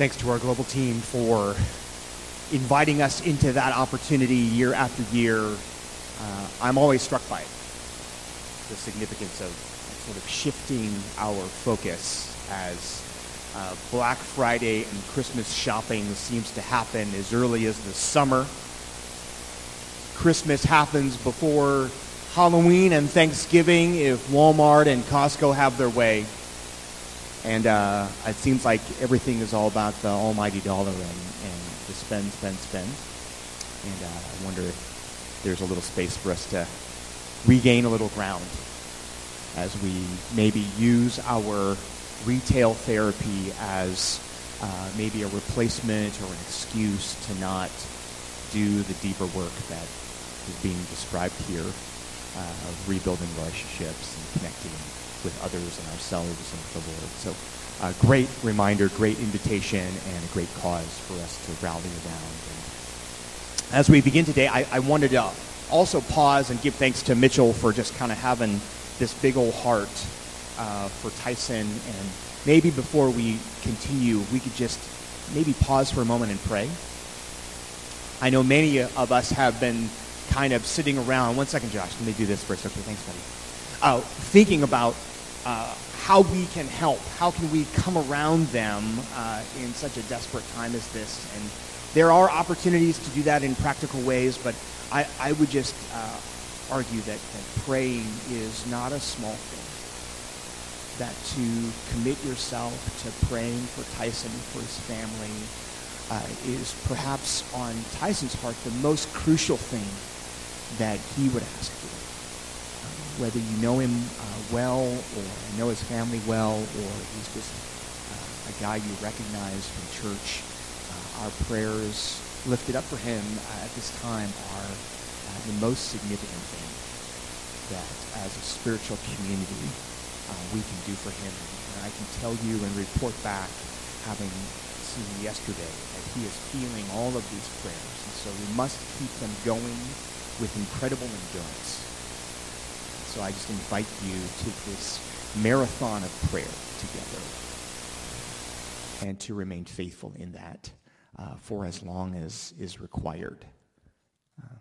Thanks to our global team for inviting us into that opportunity year after year. Uh, I'm always struck by it, the significance of sort of shifting our focus as uh, Black Friday and Christmas shopping seems to happen as early as the summer. Christmas happens before Halloween and Thanksgiving if Walmart and Costco have their way. And uh, it seems like everything is all about the almighty dollar and, and to spend, spend, spend. And uh, I wonder if there's a little space for us to regain a little ground as we maybe use our retail therapy as uh, maybe a replacement or an excuse to not do the deeper work that is being described here uh, of rebuilding relationships and connecting with others and ourselves and the Lord. So a uh, great reminder, great invitation, and a great cause for us to rally around. And as we begin today, I, I wanted to also pause and give thanks to Mitchell for just kind of having this big old heart uh, for Tyson. And maybe before we continue, we could just maybe pause for a moment and pray. I know many of us have been kind of sitting around. One second, Josh. Let me do this first. Okay, thanks, buddy. Uh, thinking about uh, how we can help. How can we come around them uh, in such a desperate time as this? And there are opportunities to do that in practical ways, but I, I would just uh, argue that, that praying is not a small thing. That to commit yourself to praying for Tyson, for his family, uh, is perhaps on Tyson's heart the most crucial thing that he would ask for. Uh, whether you know him uh, well or know his family well or he's just uh, a guy you recognize from church, uh, our prayers lifted up for him at this time are uh, the most significant thing that as a spiritual community uh, we can do for him. And I can tell you and report back, having seen yesterday, that he is feeling all of these prayers. And so we must keep them going with incredible endurance. So I just invite you to this marathon of prayer together and to remain faithful in that uh, for as long as is required. Uh,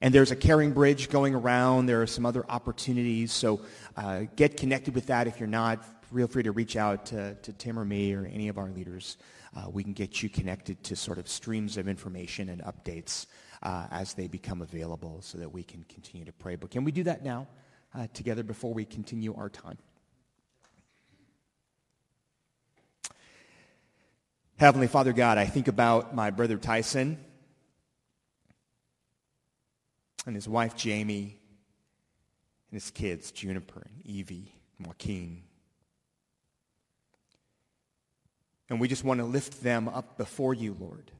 and there's a CaringBridge going around. There are some other opportunities. So uh, get connected with that. If you're not, feel free to reach out to, to Tim or me or any of our leaders. Uh, we can get you connected to sort of streams of information and updates uh, as they become available so that we can continue to pray. But can we do that now uh, together before we continue our time? Heavenly Father God, I think about my brother Tyson and his wife Jamie and his kids Juniper and Evie and Joaquin. And we just want to lift them up before you, Lord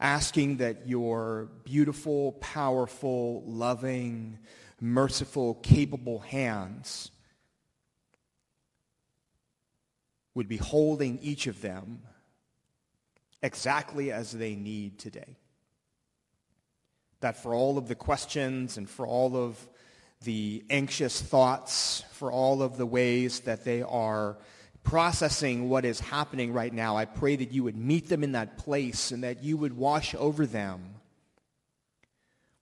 asking that your beautiful, powerful, loving, merciful, capable hands would be holding each of them exactly as they need today. That for all of the questions and for all of the anxious thoughts, for all of the ways that they are processing what is happening right now, I pray that you would meet them in that place and that you would wash over them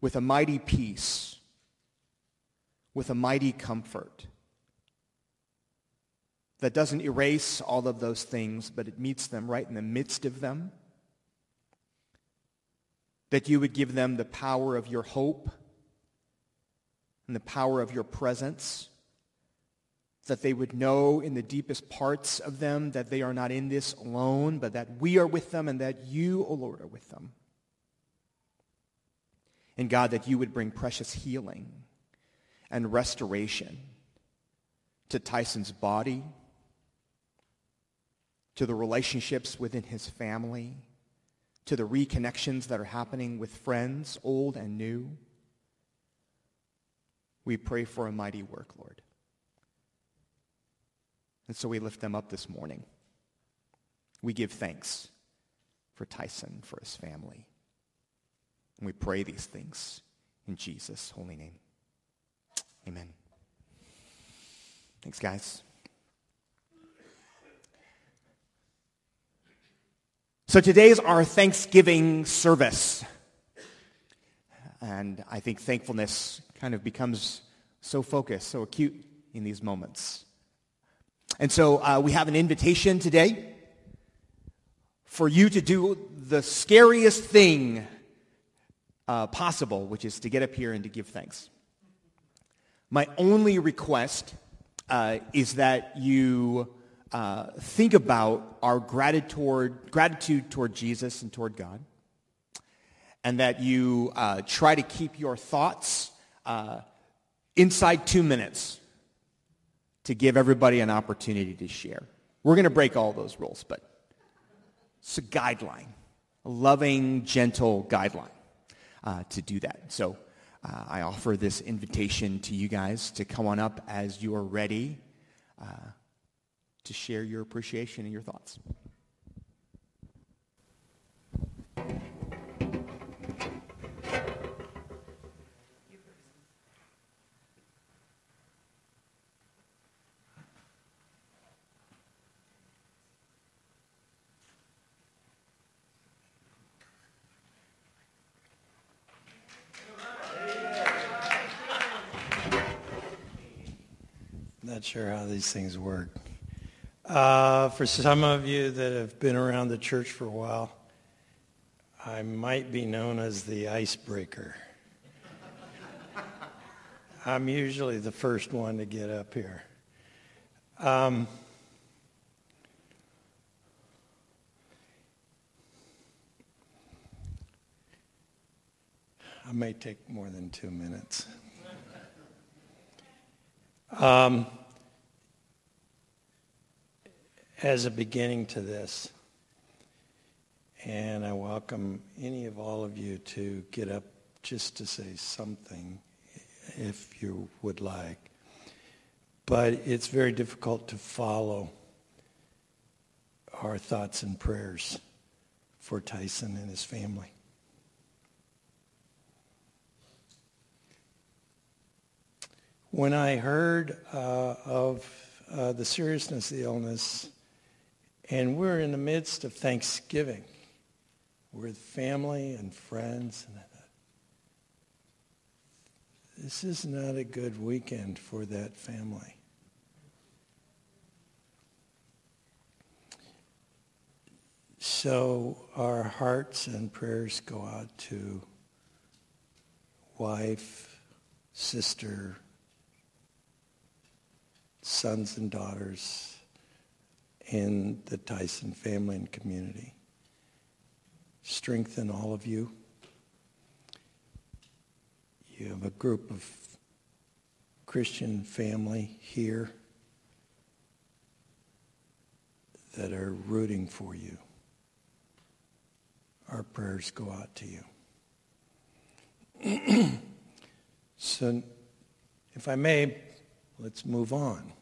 with a mighty peace, with a mighty comfort that doesn't erase all of those things, but it meets them right in the midst of them. That you would give them the power of your hope and the power of your presence that they would know in the deepest parts of them that they are not in this alone, but that we are with them and that you, O oh Lord, are with them. And God, that you would bring precious healing and restoration to Tyson's body, to the relationships within his family, to the reconnections that are happening with friends, old and new. We pray for a mighty work, Lord. And so we lift them up this morning. We give thanks for Tyson, for his family. And we pray these things in Jesus' holy name. Amen. Thanks, guys. So today is our Thanksgiving service. And I think thankfulness kind of becomes so focused, so acute in these moments. And so uh, we have an invitation today for you to do the scariest thing uh, possible, which is to get up here and to give thanks. My only request uh, is that you uh, think about our gratitude toward, gratitude toward Jesus and toward God, and that you uh, try to keep your thoughts uh, inside two minutes to give everybody an opportunity to share. We're going to break all those rules, but it's a guideline, a loving, gentle guideline uh, to do that. So uh, I offer this invitation to you guys to come on up as you are ready uh, to share your appreciation and your thoughts. Sure how these things work. Uh, for some of you that have been around the church for a while, I might be known as the icebreaker. I'm usually the first one to get up here. Um, I may take more than two minutes. Um, as a beginning to this, and I welcome any of all of you to get up just to say something if you would like. But it's very difficult to follow our thoughts and prayers for Tyson and his family. When I heard uh, of uh, the seriousness of the illness, and we're in the midst of Thanksgiving with family and friends, this is not a good weekend for that family. So our hearts and prayers go out to wife, sister, sons and daughters in the Tyson family and community. Strengthen all of you. You have a group of Christian family here that are rooting for you. Our prayers go out to you. so, if I may, let's move on.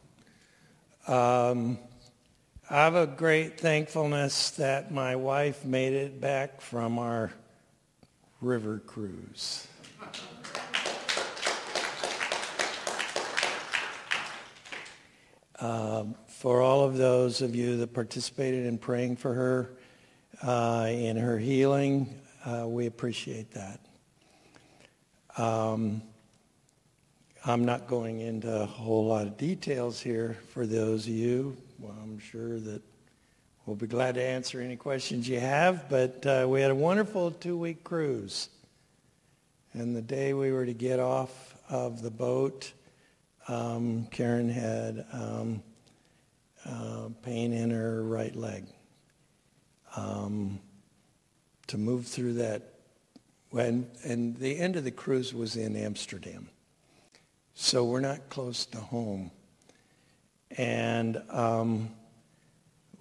Um, I have a great thankfulness that my wife made it back from our river cruise. Um, for all of those of you that participated in praying for her uh, in her healing, uh, we appreciate that. Um, I'm not going into a whole lot of details here for those of you. Well, I'm sure that we'll be glad to answer any questions you have, but uh, we had a wonderful two-week cruise. And the day we were to get off of the boat, um, Karen had um, uh, pain in her right leg. Um, to move through that, when, and the end of the cruise was in Amsterdam. So we're not close to home. And um,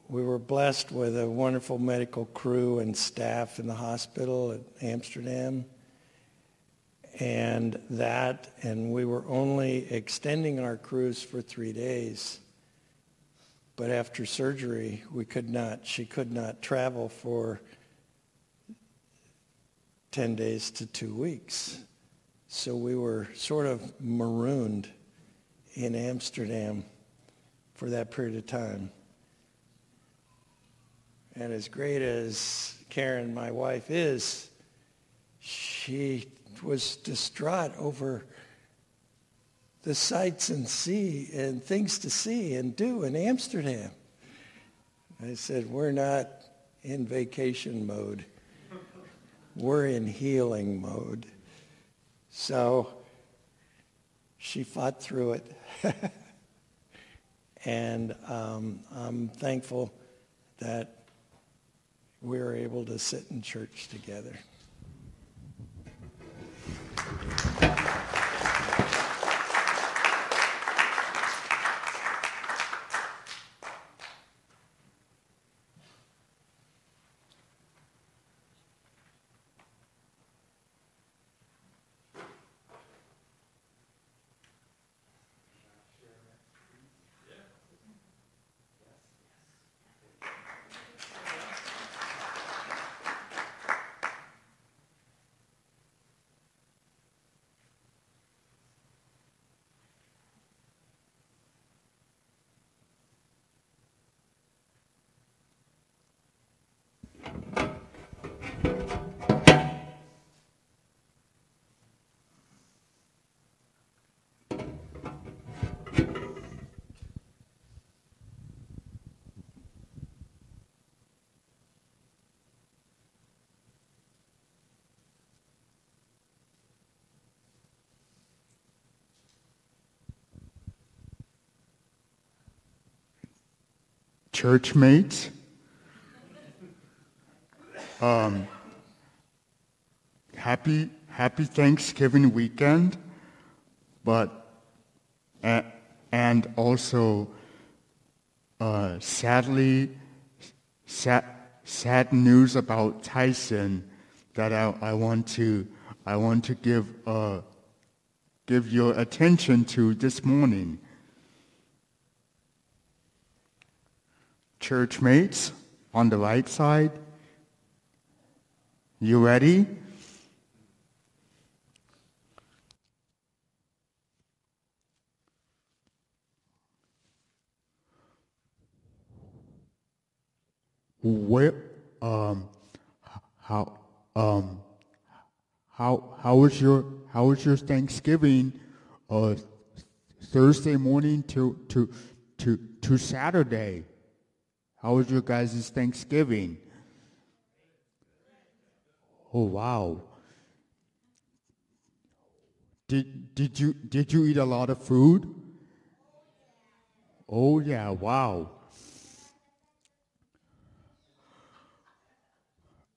we were blessed with a wonderful medical crew and staff in the hospital at Amsterdam. And that, and we were only extending our cruise for three days. But after surgery, we could not, she could not travel for 10 days to two weeks. So we were sort of marooned in Amsterdam for that period of time. And as great as Karen, my wife, is, she was distraught over the sights and see and things to see and do in Amsterdam. I said, we're not in vacation mode. We're in healing mode. So she fought through it. and um, I'm thankful that we were able to sit in church together. Church mates. Um, happy happy Thanksgiving weekend, but and also uh, sadly sad, sad news about Tyson that I, I want to I want to give uh, give your attention to this morning. Church mates on the right side. You ready? Where, um, how, um, how, how was your, how was your Thanksgiving, uh, Thursday morning to, to, to, to Saturday? How was your guys' Thanksgiving? Oh wow. Did did you did you eat a lot of food? Oh yeah, wow.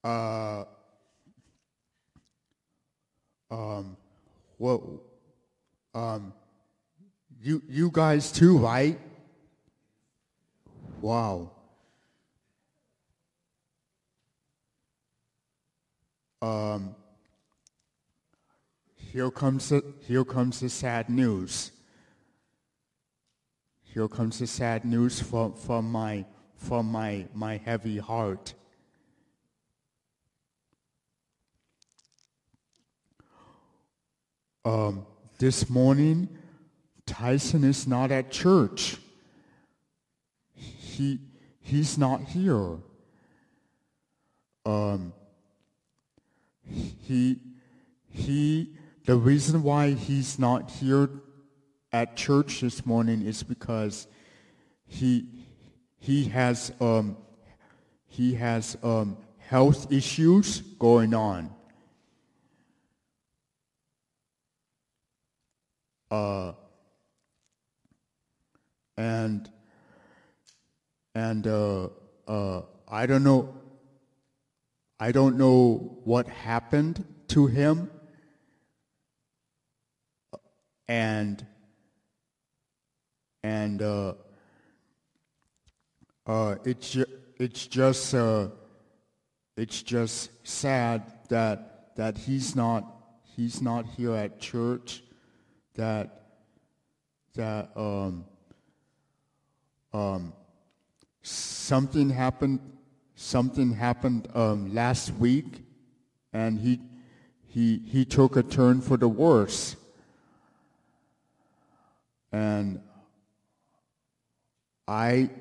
Uh um well um you you guys too, right? Wow. Um, here comes the, here comes the sad news. Here comes the sad news from, from my from my my heavy heart. Um, this morning, Tyson is not at church. He he's not here. Um, he he the reason why he's not here at church this morning is because he he has um, he has um, health issues going on. Uh, and and uh, uh, I don't know I don't know what happened to him. And and uh, uh, it's ju- it's just uh, it's just sad that that he's not he's not here at church. That that um, um, something happened something happened um, last week, and he he he took a turn for the worse. And I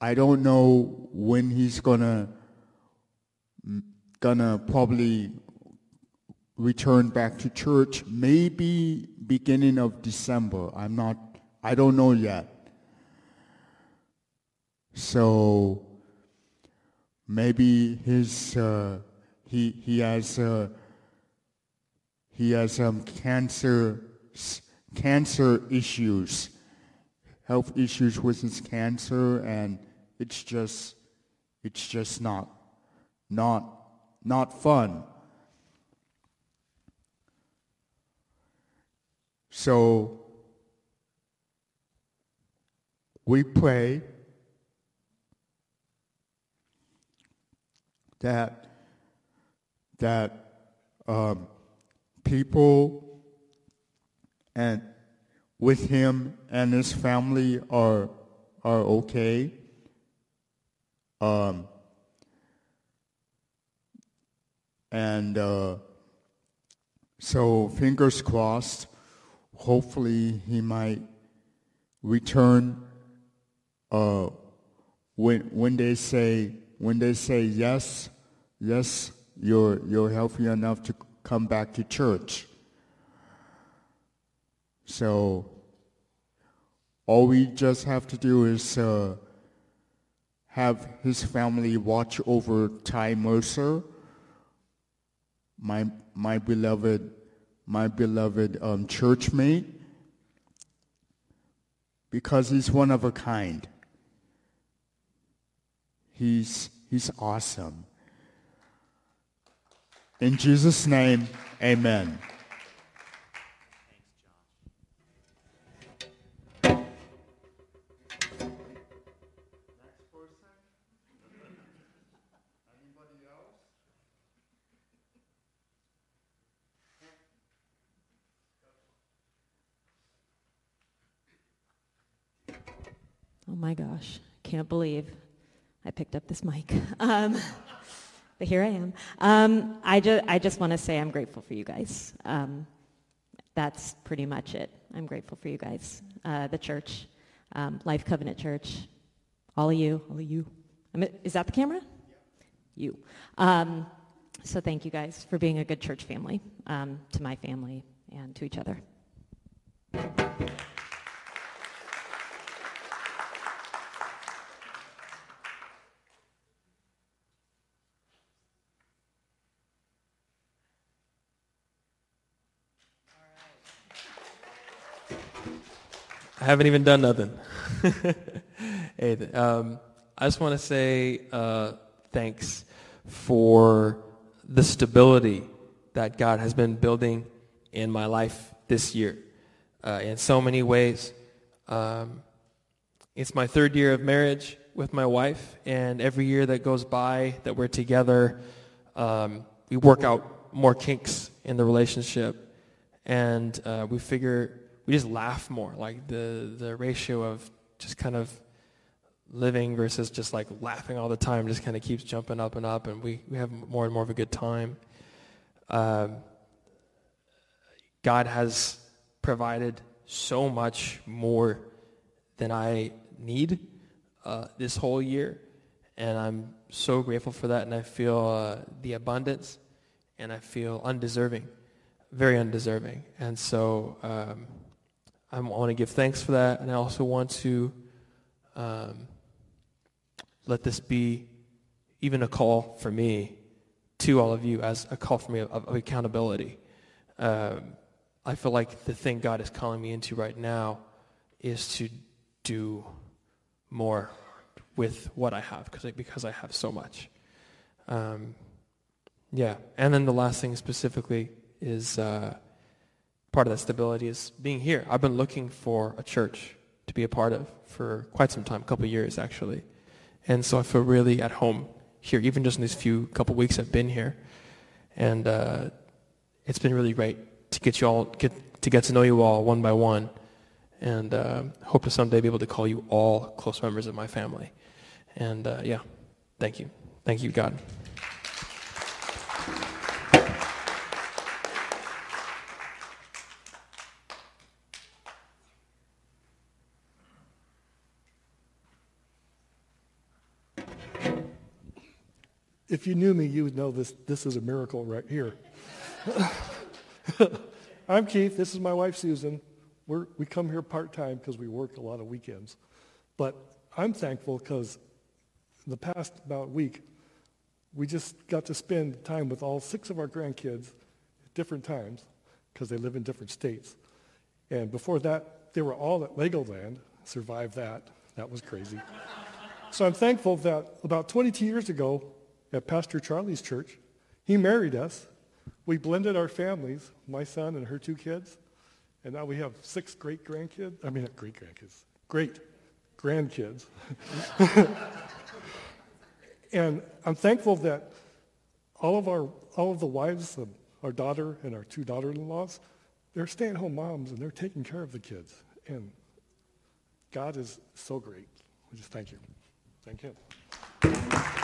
I don't know when he's gonna gonna probably return back to church. Maybe beginning of December. I'm not. I don't know yet. So maybe his uh, he he has uh, he has um, cancer cancer issues, health issues with his cancer, and it's just it's just not not not fun. So we pray that that um, people and with him and his family are are okay. Um, and uh, so fingers crossed. Hopefully he might return uh, when when they say when they say yes, yes, you're you're healthy enough to come back to church. So all we just have to do is uh, have his family watch over Ty Mercer, my my beloved my beloved um, because he's one of a kind. He's he's awesome. In Jesus' name, amen. Oh my gosh, can't believe I picked up this mic. Um, but here I am. Um, I, ju- I just want to say I'm grateful for you guys. Um, that's pretty much it. I'm grateful for you guys, uh, the church, um, Life Covenant Church, all of you, all of you. Is that the camera? You. Um, so thank you guys for being a good church family um, to my family and to each other. I haven't even done nothing. hey, um, I just want to say uh, thanks for the stability that God has been building in my life this year uh, in so many ways. Um, it's my third year of marriage with my wife, and every year that goes by that we're together, um, we work out more kinks in the relationship, and uh, we figure we just laugh more. Like the the ratio of just kind of living versus just like laughing all the time just kind of keeps jumping up and up, and we, we have more and more of a good time. Um, God has provided so much more than I need uh, this whole year, and I'm so grateful for that, and I feel uh, the abundance, and I feel undeserving, very undeserving, and so. Um, I want to give thanks for that, and I also want to um, let this be even a call for me to all of you as a call for me of, of accountability. Um, I feel like the thing God is calling me into right now is to do more with what I have because I, because I have so much. Um, yeah, and then the last thing specifically is. Uh, part of that stability is being here. I've been looking for a church to be a part of for quite some time, a couple years actually. And so I feel really at home here, even just in these few couple weeks I've been here. And uh, it's been really great to get you all, get, to get to know you all one by one. And uh, hope to someday be able to call you all close members of my family. And uh, yeah, thank you. Thank you, God. If you knew me, you would know this, this is a miracle right here. I'm Keith. This is my wife, Susan. We're, we come here part-time because we work a lot of weekends. But I'm thankful because the past about week, we just got to spend time with all six of our grandkids at different times because they live in different states. And before that, they were all at Legoland, survived that. That was crazy. so I'm thankful that about 22 years ago at Pastor Charlie's church, he married us. We blended our families, my son and her two kids, and now we have six great grandkids. I mean, great grandkids, great grandkids. and I'm thankful that all of our all of the wives of our daughter and our two daughter-in-laws, they're stay-at-home moms and they're taking care of the kids. And God is so great. We just thank you. Thank him.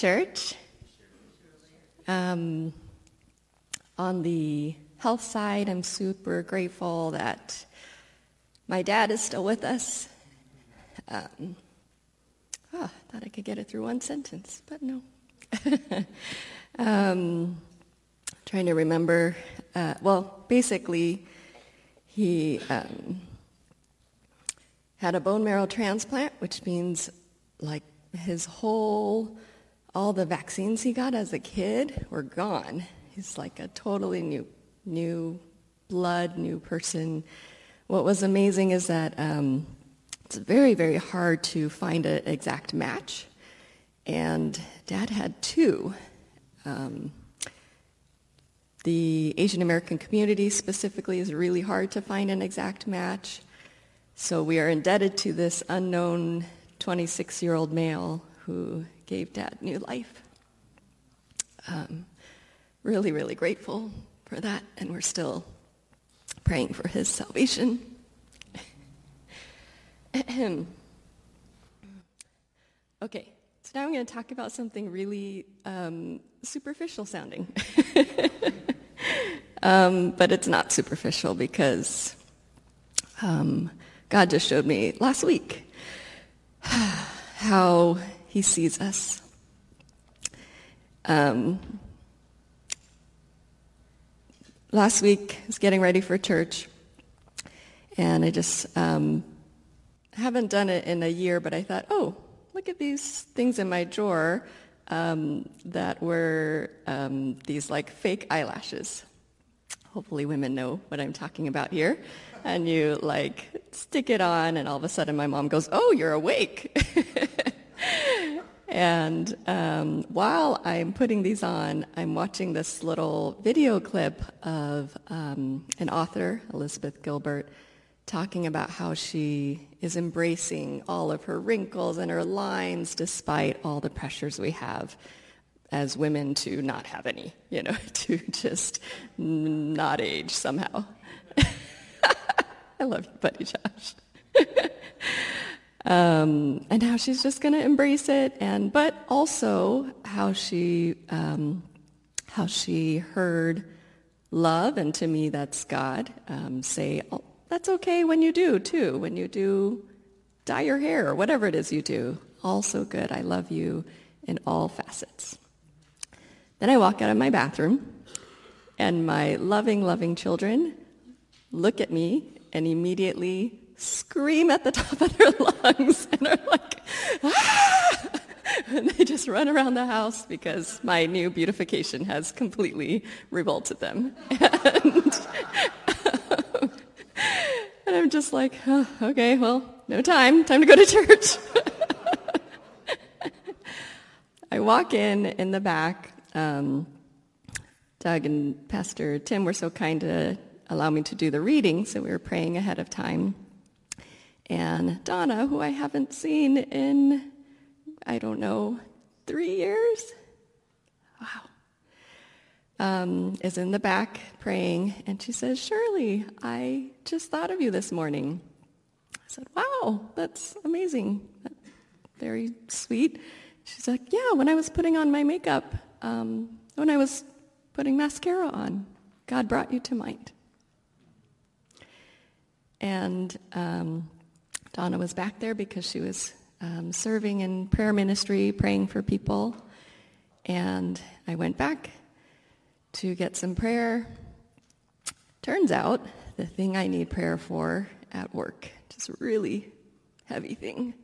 Church. Um, on the health side, I'm super grateful that my dad is still with us. Um, oh, thought I could get it through one sentence, but no. um, trying to remember. Uh, well, basically, he um, had a bone marrow transplant, which means like his whole all the vaccines he got as a kid were gone. He's like a totally new, new blood, new person. What was amazing is that um, it's very, very hard to find an exact match. And dad had two. Um, the Asian American community specifically is really hard to find an exact match. So we are indebted to this unknown 26 year old male who gave Dad new life. Um, really, really grateful for that, and we're still praying for his salvation. okay, so now I'm going to talk about something really um, superficial sounding. um, but it's not superficial because um, God just showed me last week how he sees us. Um, last week, I was getting ready for church, and I just um, haven't done it in a year, but I thought, oh, look at these things in my drawer um, that were um, these like fake eyelashes. Hopefully, women know what I'm talking about here. And you like stick it on, and all of a sudden, my mom goes, "Oh, you're awake." And um, while I'm putting these on, I'm watching this little video clip of um, an author, Elizabeth Gilbert, talking about how she is embracing all of her wrinkles and her lines despite all the pressures we have as women to not have any, you know, to just not age somehow. I love you, buddy Josh. um, and how she's just going to embrace it, and but also how she um, how she heard love, and to me that's God um, say oh, that's okay when you do too, when you do dye your hair or whatever it is you do. Also good. I love you in all facets. Then I walk out of my bathroom, and my loving, loving children look at me and immediately scream at the top of their lungs and are like, ah! And they just run around the house because my new beautification has completely revolted them. And, um, and I'm just like, oh, okay, well, no time. Time to go to church. I walk in in the back. Um, Doug and Pastor Tim were so kind to allow me to do the reading, so we were praying ahead of time. And Donna, who I haven't seen in, I don't know, three years? Wow. Um, is in the back praying, and she says, Shirley, I just thought of you this morning. I said, wow, that's amazing. Very sweet. She's like, yeah, when I was putting on my makeup, um, when I was putting mascara on, God brought you to mind. And um, Donna was back there because she was um, serving in prayer ministry, praying for people. And I went back to get some prayer. Turns out the thing I need prayer for at work, just a really heavy thing,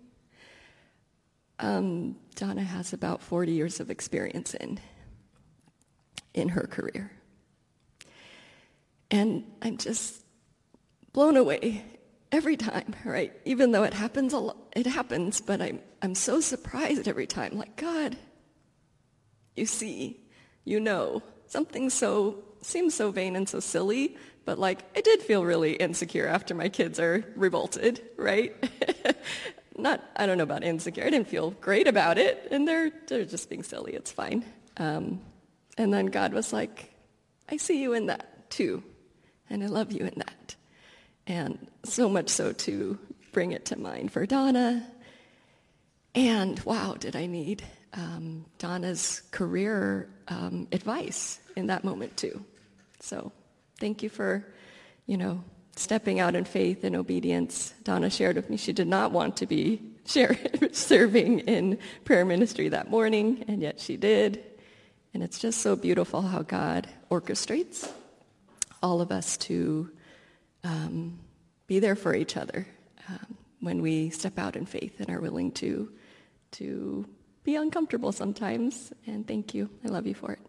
um, Donna has about 40 years of experience in, in her career. And I'm just blown away every time, right? Even though it happens a lot, it happens, but I'm, I'm so surprised every time. Like, God, you see, you know, something so, seems so vain and so silly, but like, I did feel really insecure after my kids are revolted, right? Not, I don't know about insecure. I didn't feel great about it, and they're, they're just being silly. It's fine. Um, and then God was like, I see you in that too, and I love you in that. And so much so to bring it to mind for Donna. And wow, did I need um, Donna's career um, advice in that moment too. So thank you for, you know, stepping out in faith and obedience. Donna shared with me she did not want to be share, serving in prayer ministry that morning, and yet she did. And it's just so beautiful how God orchestrates all of us to um, be there for each other um, when we step out in faith and are willing to, to be uncomfortable sometimes. And thank you. I love you for it.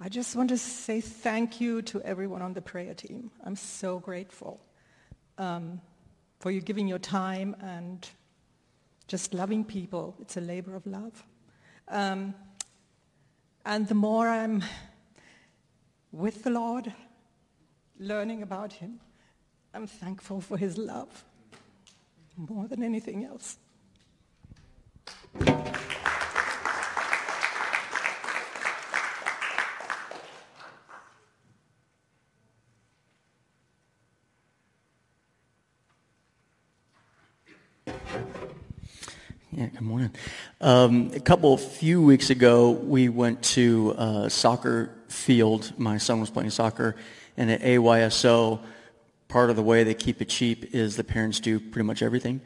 I just want to say thank you to everyone on the prayer team. I'm so grateful um, for you giving your time and just loving people. It's a labor of love. Um, and the more I'm with the Lord, learning about Him, I'm thankful for His love more than anything else. Yeah, good morning. Um, a couple, few weeks ago, we went to a soccer field. My son was playing soccer, and at AYSO, part of the way they keep it cheap is the parents do pretty much everything.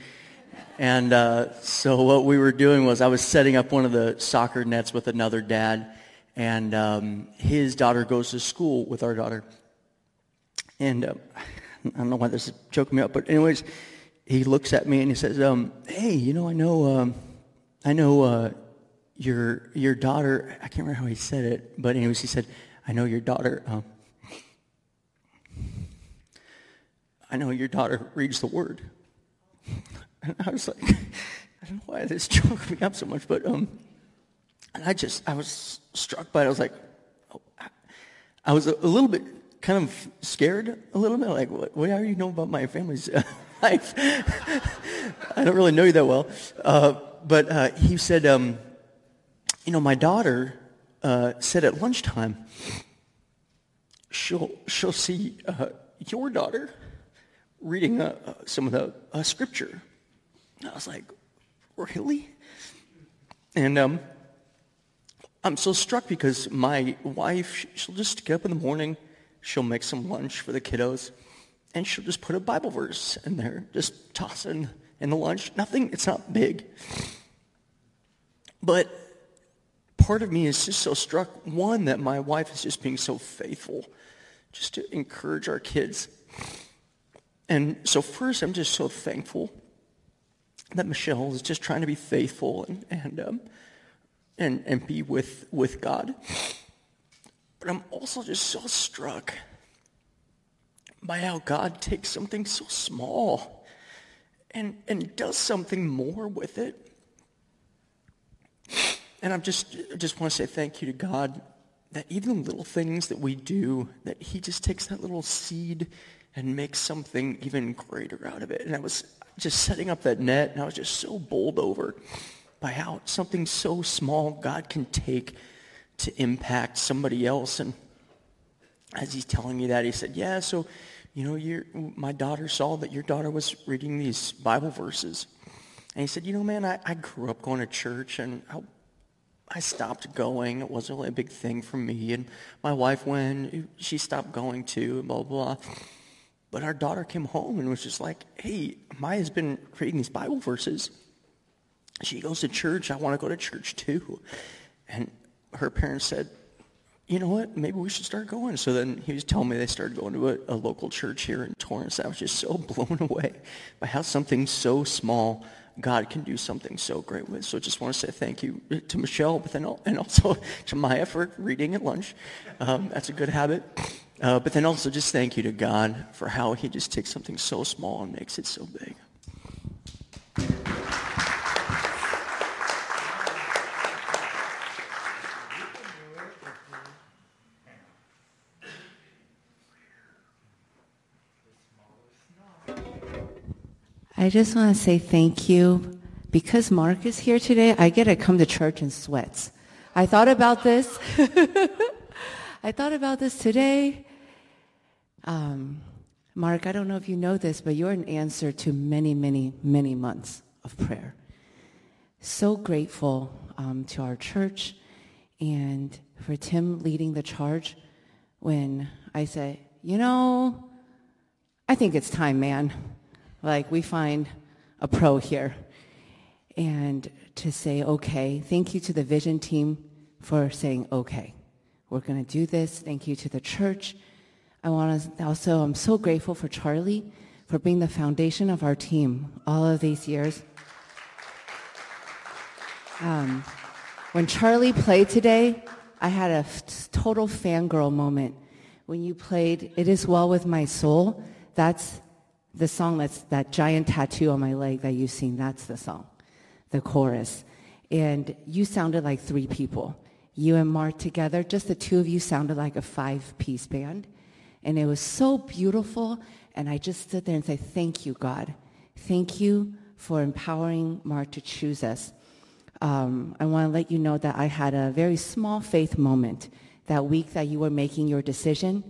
And uh, so what we were doing was I was setting up one of the soccer nets with another dad, and um, his daughter goes to school with our daughter. And uh, I don't know why this is choking me up, but anyways, he looks at me and he says, um, "Hey, you know, I know, um, I know uh, your your daughter. I can't remember how he said it, but anyways, he said, I know your daughter. Um, I know your daughter reads the Word." And I was like, I don't know why this choked me up so much, but um, and I just I was struck by it. I was like, oh, I was a, a little bit kind of scared, a little bit like, what, what do you know about my family's? life. I don't really know you that well. Uh, but uh, he said, um, you know, my daughter uh, said at lunchtime, she'll, she'll see uh, your daughter reading uh, uh, some of the scripture. And I was like, really? And um, I'm so struck because my wife, she'll just get up in the morning, she'll make some lunch for the kiddos and she'll just put a Bible verse in there, just toss in the lunch. Nothing, it's not big. But part of me is just so struck, one, that my wife is just being so faithful, just to encourage our kids. And so first, I'm just so thankful that Michelle is just trying to be faithful and, and, um, and, and be with, with God. But I'm also just so struck by how God takes something so small and, and does something more with it. And I'm just, I just want to say thank you to God that even little things that we do, that he just takes that little seed and makes something even greater out of it. And I was just setting up that net, and I was just so bowled over by how something so small God can take to impact somebody else. And as he's telling me that, he said, yeah, so, you know, your, my daughter saw that your daughter was reading these Bible verses. And he said, you know, man, I, I grew up going to church, and I, I stopped going. It wasn't really a big thing for me. And my wife went, she stopped going too, blah, blah, blah. But our daughter came home and was just like, hey, Maya's been reading these Bible verses. She goes to church. I want to go to church too. And her parents said, you know what, maybe we should start going. So then he was telling me they started going to a, a local church here in Torrance. I was just so blown away by how something so small God can do something so great with. So I just want to say thank you to Michelle, but then and also to Maya for reading at lunch. Um, that's a good habit. Uh, but then also just thank you to God for how he just takes something so small and makes it so big. I just want to say thank you. Because Mark is here today, I get to come to church in sweats. I thought about this. I thought about this today. Um, Mark, I don't know if you know this, but you're an answer to many, many, many months of prayer. So grateful um, to our church and for Tim leading the charge when I say, you know, I think it's time, man. Like we find a pro here. And to say, okay, thank you to the vision team for saying, okay, we're going to do this. Thank you to the church. I want to also, I'm so grateful for Charlie for being the foundation of our team all of these years. Um, when Charlie played today, I had a f- total fangirl moment. When you played It Is Well With My Soul, that's the song that's that giant tattoo on my leg that you've seen, that's the song, the chorus. And you sounded like three people. You and Mark together, just the two of you sounded like a five-piece band. And it was so beautiful. And I just stood there and said, thank you, God. Thank you for empowering Mark to choose us. Um, I want to let you know that I had a very small faith moment that week that you were making your decision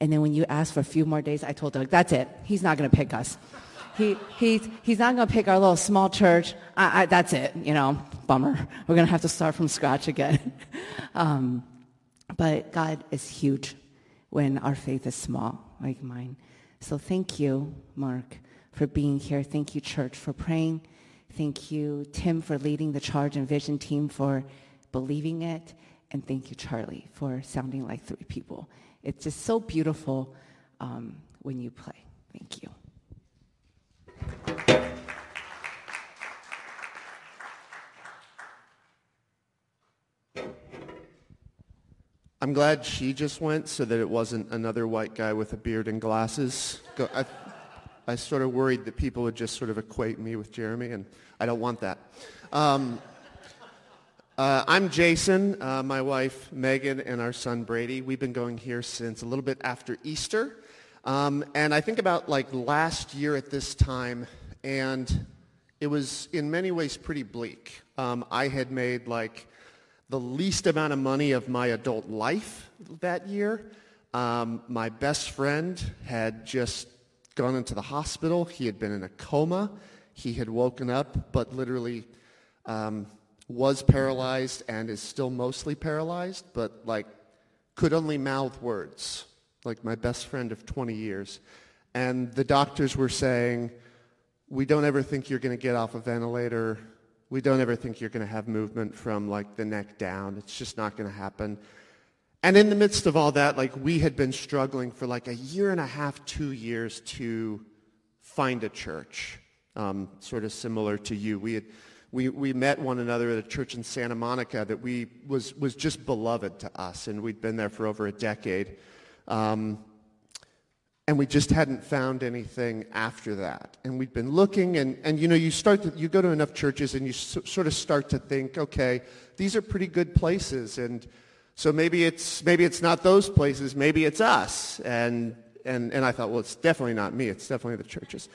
and then when you asked for a few more days, I told Doug, that's it. He's not going to pick us. He, he's, he's not going to pick our little small church. I, I, that's it. You know, bummer. We're going to have to start from scratch again. um, but God is huge when our faith is small, like mine. So thank you, Mark, for being here. Thank you, church, for praying. Thank you, Tim, for leading the charge and vision team for believing it. And thank you, Charlie, for sounding like three people. It's just so beautiful um, when you play. Thank you. I'm glad she just went so that it wasn't another white guy with a beard and glasses. I, I sort of worried that people would just sort of equate me with Jeremy, and I don't want that. Um, uh, I'm Jason, uh, my wife Megan, and our son Brady. We've been going here since a little bit after Easter. Um, and I think about like last year at this time, and it was in many ways pretty bleak. Um, I had made like the least amount of money of my adult life that year. Um, my best friend had just gone into the hospital. He had been in a coma. He had woken up, but literally um, was paralyzed and is still mostly paralyzed, but like could only mouth words, like my best friend of 20 years. And the doctors were saying, we don't ever think you're going to get off a ventilator. We don't ever think you're going to have movement from like the neck down. It's just not going to happen. And in the midst of all that, like we had been struggling for like a year and a half, two years to find a church, um, sort of similar to you. We had we, we met one another at a church in Santa Monica that we was, was just beloved to us, and we'd been there for over a decade. Um, and we just hadn't found anything after that. And we'd been looking, and, and you know, you start to, you go to enough churches, and you s- sort of start to think, okay, these are pretty good places, and so maybe it's maybe it's not those places, maybe it's us. And and and I thought, well, it's definitely not me. It's definitely the churches.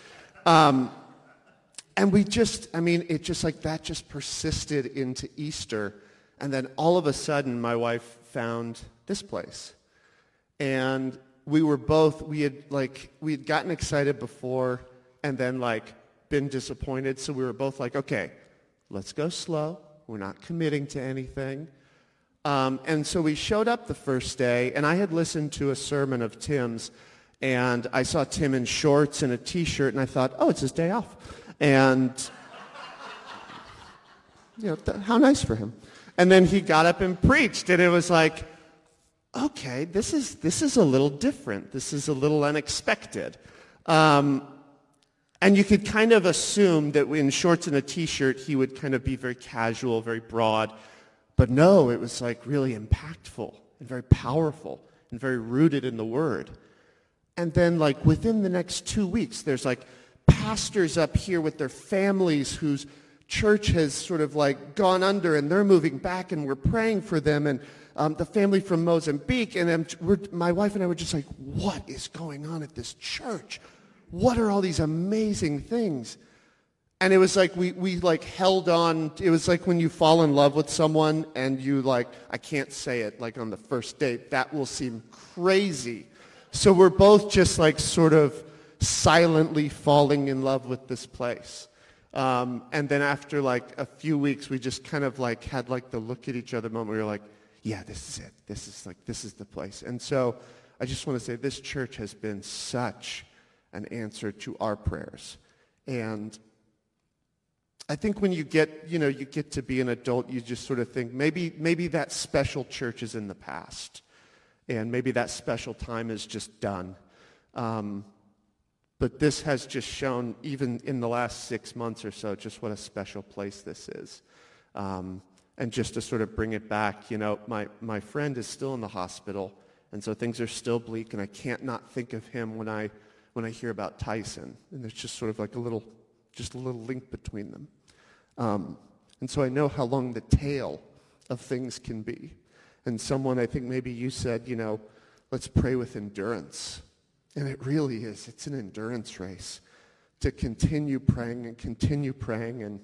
Um, and we just, I mean, it just like that just persisted into Easter, and then all of a sudden, my wife found this place, and we were both we had like we had gotten excited before, and then like been disappointed. So we were both like, okay, let's go slow. We're not committing to anything. Um, and so we showed up the first day, and I had listened to a sermon of Tim's, and I saw Tim in shorts and a T-shirt, and I thought, oh, it's his day off. And, you know, th- how nice for him. And then he got up and preached, and it was like, okay, this is, this is a little different. This is a little unexpected. Um, and you could kind of assume that in shorts and a T-shirt, he would kind of be very casual, very broad. But no, it was like really impactful and very powerful and very rooted in the Word. And then like within the next two weeks, there's like pastors up here with their families whose church has sort of like gone under and they're moving back and we're praying for them. And um, the family from Mozambique. And my wife and I were just like, what is going on at this church? What are all these amazing things? And it was like we, we like held on. It was like when you fall in love with someone and you like, I can't say it like on the first date. That will seem crazy. So we're both just like sort of silently falling in love with this place. Um, and then after like a few weeks, we just kind of like had like the look at each other moment. We were like, yeah, this is it. This is like, this is the place. And so I just want to say this church has been such an answer to our prayers. And I think when you get, you know, you get to be an adult, you just sort of think maybe, maybe that special church is in the past. And maybe that special time is just done. Um, but this has just shown, even in the last six months or so, just what a special place this is. Um, and just to sort of bring it back, you know, my, my friend is still in the hospital, and so things are still bleak, and I can't not think of him when I, when I hear about Tyson. And there's just sort of like a little, just a little link between them. Um, and so I know how long the tail of things can be. And someone, I think maybe you said, you know, let's pray with endurance. And it really is. It's an endurance race to continue praying and continue praying. And,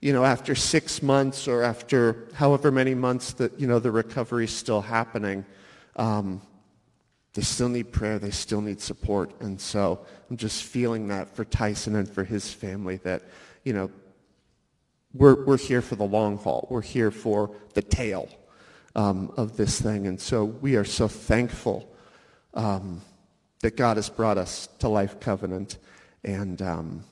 you know, after six months or after however many months that, you know, the recovery is still happening, um, they still need prayer. They still need support. And so I'm just feeling that for Tyson and for his family that, you know, we're, we're here for the long haul. We're here for the tail um, of this thing. And so we are so thankful um, that God has brought us to Life Covenant and um,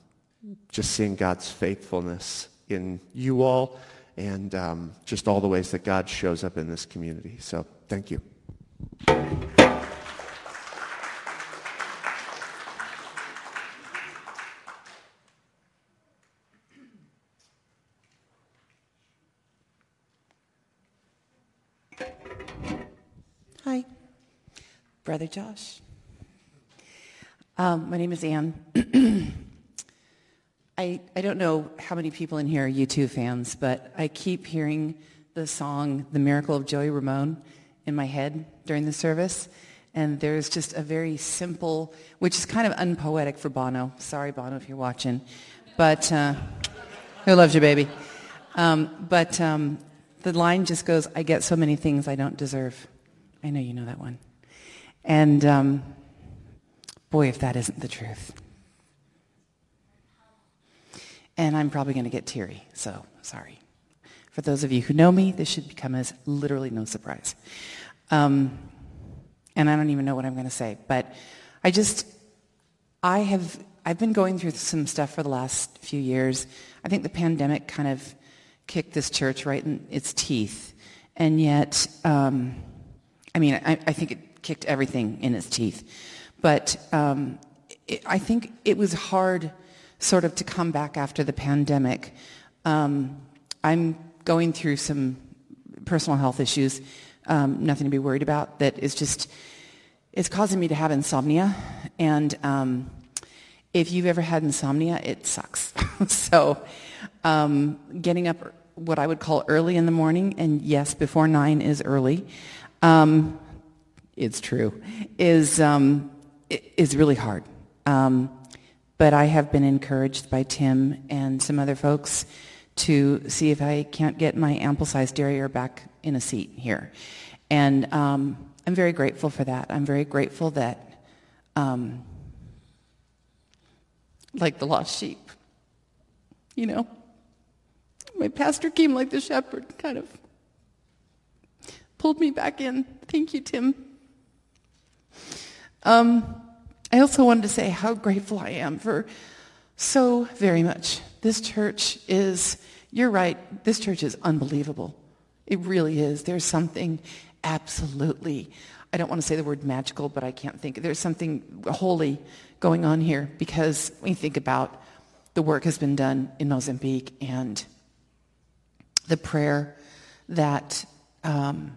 just seeing God's faithfulness in you all and um, just all the ways that God shows up in this community. So thank you. Hi, Brother Josh. Um, my name is Anne. I, I don't know how many people in here are U2 fans, but I keep hearing the song The Miracle of Joey Ramone in my head during the service. And there's just a very simple, which is kind of unpoetic for Bono. Sorry, Bono, if you're watching. But uh, who loves you, baby? Um, but um, the line just goes, I get so many things I don't deserve. I know you know that one. And um, boy, if that isn't the truth. And I'm probably going to get teary, so sorry. For those of you who know me, this should come as literally no surprise. Um, and I don't even know what I'm going to say, but I just, I have, I've been going through some stuff for the last few years. I think the pandemic kind of kicked this church right in its teeth. And yet, um, I mean, I, I, think it kicked everything in its teeth. But um, it, I think it was hard sort of to come back after the pandemic. Um, I'm going through some personal health issues, um, nothing to be worried about, that is just, it's causing me to have insomnia. And um, if you've ever had insomnia, it sucks. so um, getting up what I would call early in the morning, and yes, before 9 is early, um, it's true, is, um, is really hard. Um, but I have been encouraged by Tim and some other folks to see if I can't get my ample-sized derriere back in a seat here. And um, I'm very grateful for that. I'm very grateful that, um, like the lost sheep, you know, my pastor came like the shepherd, kind of pulled me back in. Thank you, Tim. Um, I also wanted to say how grateful I am for so very much. This church is, you're right, this church is unbelievable. It really is. There's something absolutely, I don't want to say the word magical, but I can't think. There's something holy going on here because when you think about the work has been done in Mozambique and the prayer that um,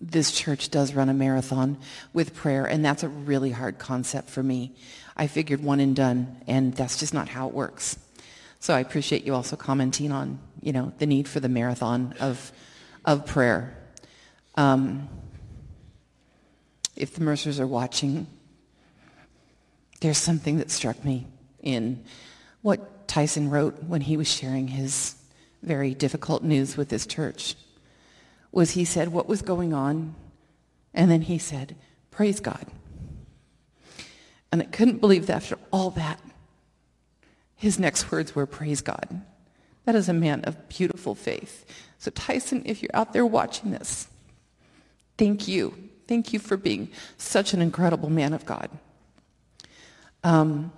this church does run a marathon with prayer, and that's a really hard concept for me. I figured one and done, and that's just not how it works. So I appreciate you also commenting on, you know, the need for the marathon of, of prayer. Um, if the Mercers are watching, there's something that struck me in what Tyson wrote when he was sharing his very difficult news with his church. Was he said what was going on, and then he said, "Praise God." And I couldn't believe that after all that, his next words were, "Praise God." That is a man of beautiful faith. So Tyson, if you're out there watching this, Thank you. Thank you for being such an incredible man of God. Um,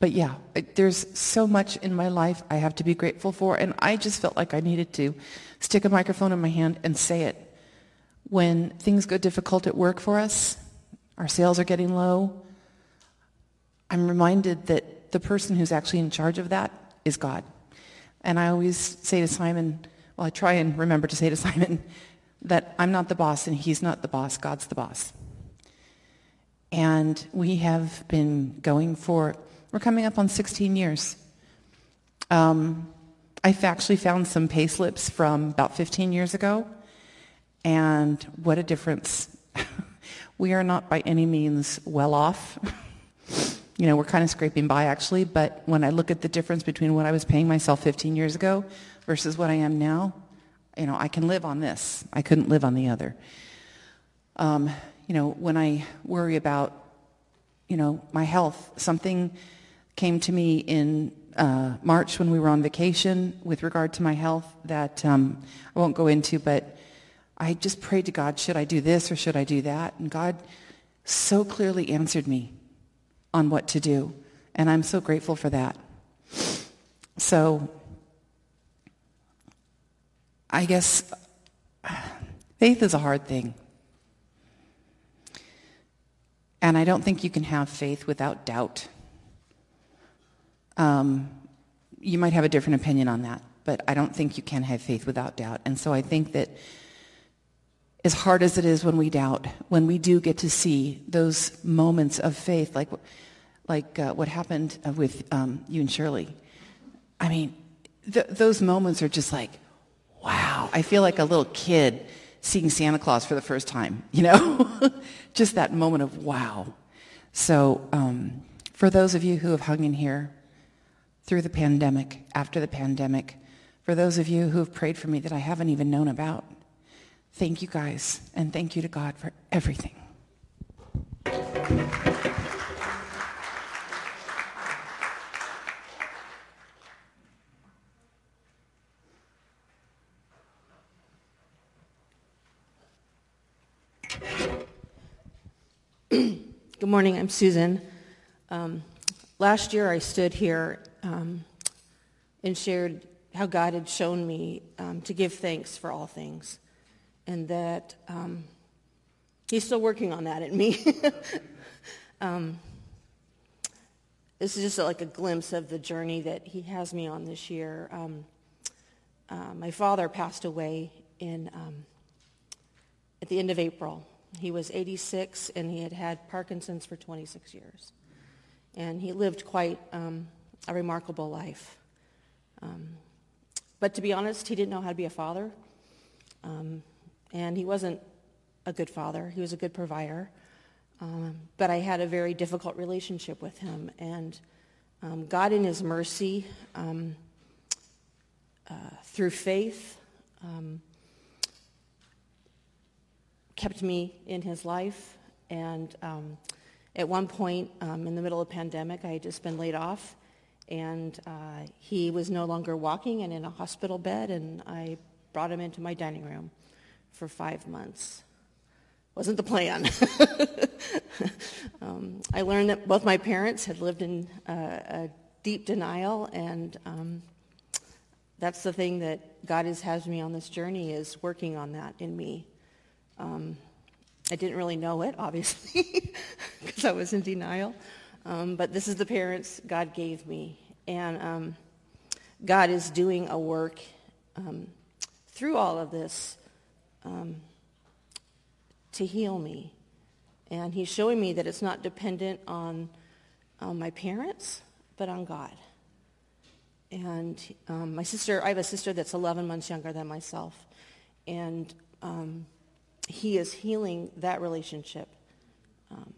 but yeah, there's so much in my life I have to be grateful for, and I just felt like I needed to stick a microphone in my hand and say it. When things go difficult at work for us, our sales are getting low, I'm reminded that the person who's actually in charge of that is God. And I always say to Simon, well, I try and remember to say to Simon that I'm not the boss and he's not the boss, God's the boss. And we have been going for, we're coming up on 16 years. Um, I've actually found some pay slips from about 15 years ago, and what a difference. we are not by any means well off. you know, we're kind of scraping by actually, but when I look at the difference between what I was paying myself 15 years ago versus what I am now, you know, I can live on this. I couldn't live on the other. Um, you know, when I worry about, you know, my health, something came to me in uh, March when we were on vacation with regard to my health that um, I won't go into, but I just prayed to God, should I do this or should I do that? And God so clearly answered me on what to do. And I'm so grateful for that. So I guess faith is a hard thing. And I don't think you can have faith without doubt. Um, you might have a different opinion on that, but I don't think you can have faith without doubt. And so I think that as hard as it is when we doubt, when we do get to see those moments of faith, like, like uh, what happened with um, you and Shirley, I mean, th- those moments are just like, wow, I feel like a little kid seeing Santa Claus for the first time, you know? Just that moment of wow. So um, for those of you who have hung in here through the pandemic, after the pandemic, for those of you who have prayed for me that I haven't even known about, thank you guys, and thank you to God for everything. Good morning, I'm Susan. Um, last year I stood here um, and shared how God had shown me um, to give thanks for all things and that um, He's still working on that in me. Um, this is just like a glimpse of the journey that He has me on this year. Um, uh, my father passed away in, at the end of April he was 86 and he had had Parkinson's for 26 years. And he lived quite um, a remarkable life. Um, but to be honest, he didn't know how to be a father. Um, and he wasn't a good father. He was a good provider. Um, but I had a very difficult relationship with him. And um, God, in his mercy, um, uh, through faith, um, kept me in his life. And at one point, in the middle of pandemic, I had just been laid off. And uh, he was no longer walking and in a hospital bed, and I brought him into my dining room for five months. Wasn't the plan. um, I learned that both my parents had lived in uh, a deep denial, and um, that's the thing that God has has me on this journey is working on that in me. Um, I didn't really know it, obviously, because I was in denial. Um, but this is the parents God gave me. And um, God is doing a work um, through all of this um, to heal me. And he's showing me that it's not dependent on, on my parents, but on God. And um, my sister, I have a sister that's 11 months younger than myself. And um, he is healing that relationship um,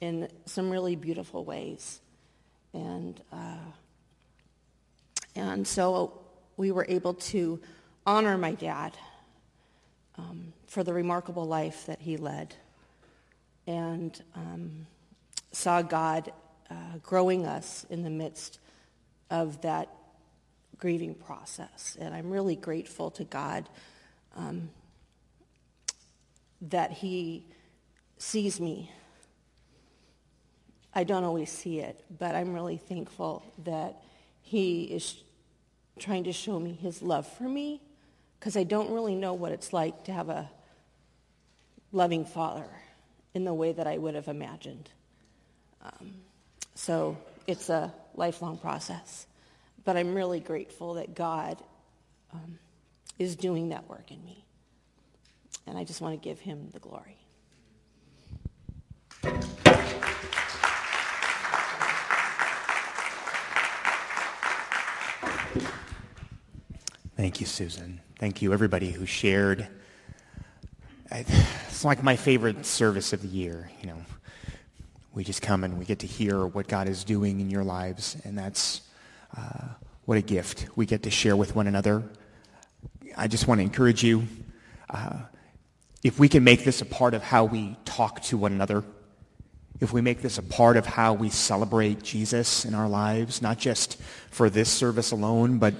in some really beautiful ways. And, uh, and so we were able to honor my dad um, for the remarkable life that he led and um, saw God uh, growing us in the midst of that grieving process. And I'm really grateful to God um, that he sees me. I don't always see it, but I'm really thankful that he is trying to show me his love for me because I don't really know what it's like to have a loving father in the way that I would have imagined. Um, so it's a lifelong process. But I'm really grateful that God um, is doing that work in me. And I just want to give him the glory. Thank you, Susan. Thank you, everybody who shared. It's like my favorite service of the year. You know, we just come and we get to hear what God is doing in your lives, and that's uh, what a gift we get to share with one another. I just want to encourage you. Uh, if we can make this a part of how we talk to one another, if we make this a part of how we celebrate Jesus in our lives, not just for this service alone, but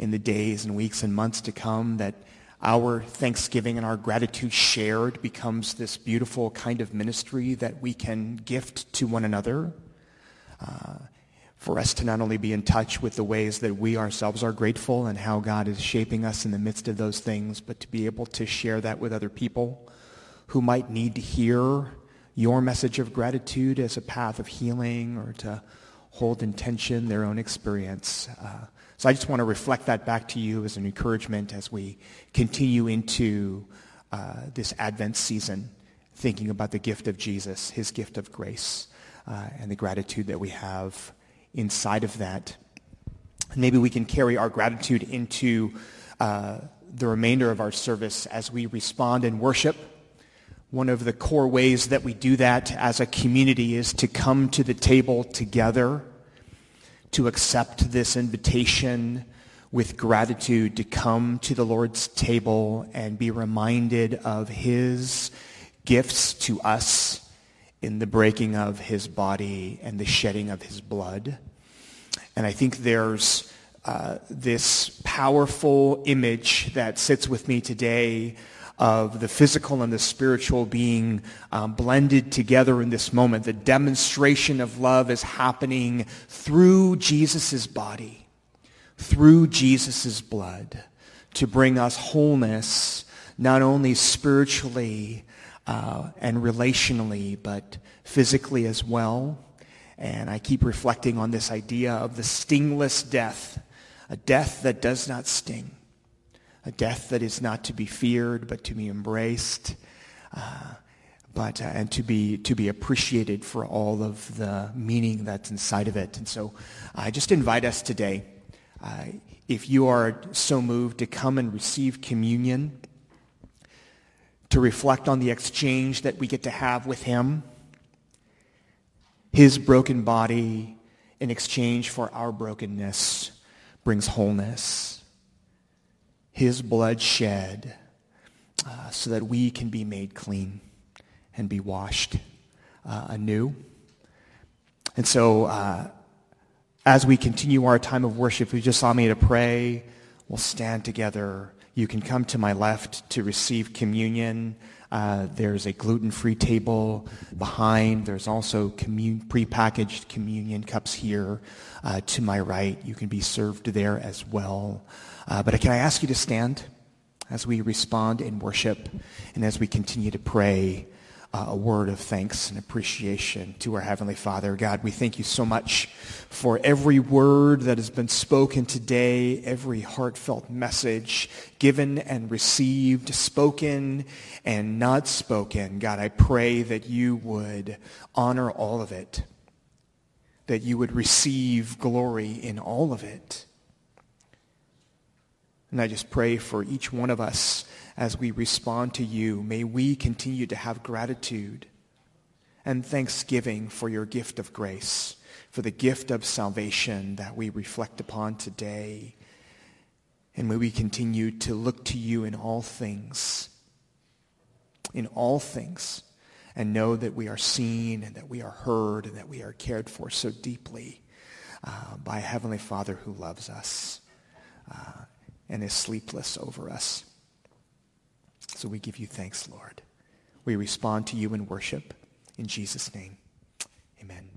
in the days and weeks and months to come, that our thanksgiving and our gratitude shared becomes this beautiful kind of ministry that we can gift to one another. Uh, for us to not only be in touch with the ways that we ourselves are grateful and how God is shaping us in the midst of those things, but to be able to share that with other people who might need to hear your message of gratitude as a path of healing or to hold in tension their own experience. Uh, so I just want to reflect that back to you as an encouragement as we continue into uh, this Advent season, thinking about the gift of Jesus, his gift of grace, uh, and the gratitude that we have inside of that. Maybe we can carry our gratitude into uh, the remainder of our service as we respond in worship. One of the core ways that we do that as a community is to come to the table together, to accept this invitation with gratitude to come to the Lord's table and be reminded of his gifts to us in the breaking of his body and the shedding of his blood. And I think there's uh, this powerful image that sits with me today of the physical and the spiritual being um, blended together in this moment. The demonstration of love is happening through Jesus' body, through Jesus' blood, to bring us wholeness, not only spiritually, uh, and relationally, but physically as well. And I keep reflecting on this idea of the stingless death, a death that does not sting, a death that is not to be feared but to be embraced. Uh, but uh, and to be to be appreciated for all of the meaning that's inside of it. And so, I just invite us today, uh, if you are so moved, to come and receive communion, to reflect on the exchange that we get to have with Him, His broken body in exchange for our brokenness brings wholeness. His blood shed uh, so that we can be made clean and be washed uh, anew. And so, uh, as we continue our time of worship, you just saw me to pray. We'll stand together. You can come to my left to receive communion. Uh, there's a gluten-free table behind. There's also commun- prepackaged communion cups here uh, to my right. You can be served there as well. Uh, but can I ask you to stand as we respond in worship and as we continue to pray uh, a word of thanks and appreciation to our Heavenly Father. God, we thank you so much for every word that has been spoken today, every heartfelt message given and received, spoken and not spoken. God, I pray that you would honor all of it, that you would receive glory in all of it. And I just pray for each one of us as we respond to you. May we continue to have gratitude and thanksgiving for your gift of grace, for the gift of salvation that we reflect upon today. And may we continue to look to you in all things, in all things, and know that we are seen and that we are heard and that we are cared for so deeply uh, by a Heavenly Father who loves us uh, and is sleepless over us. So we give you thanks, Lord. We respond to you in worship. In Jesus' name, amen.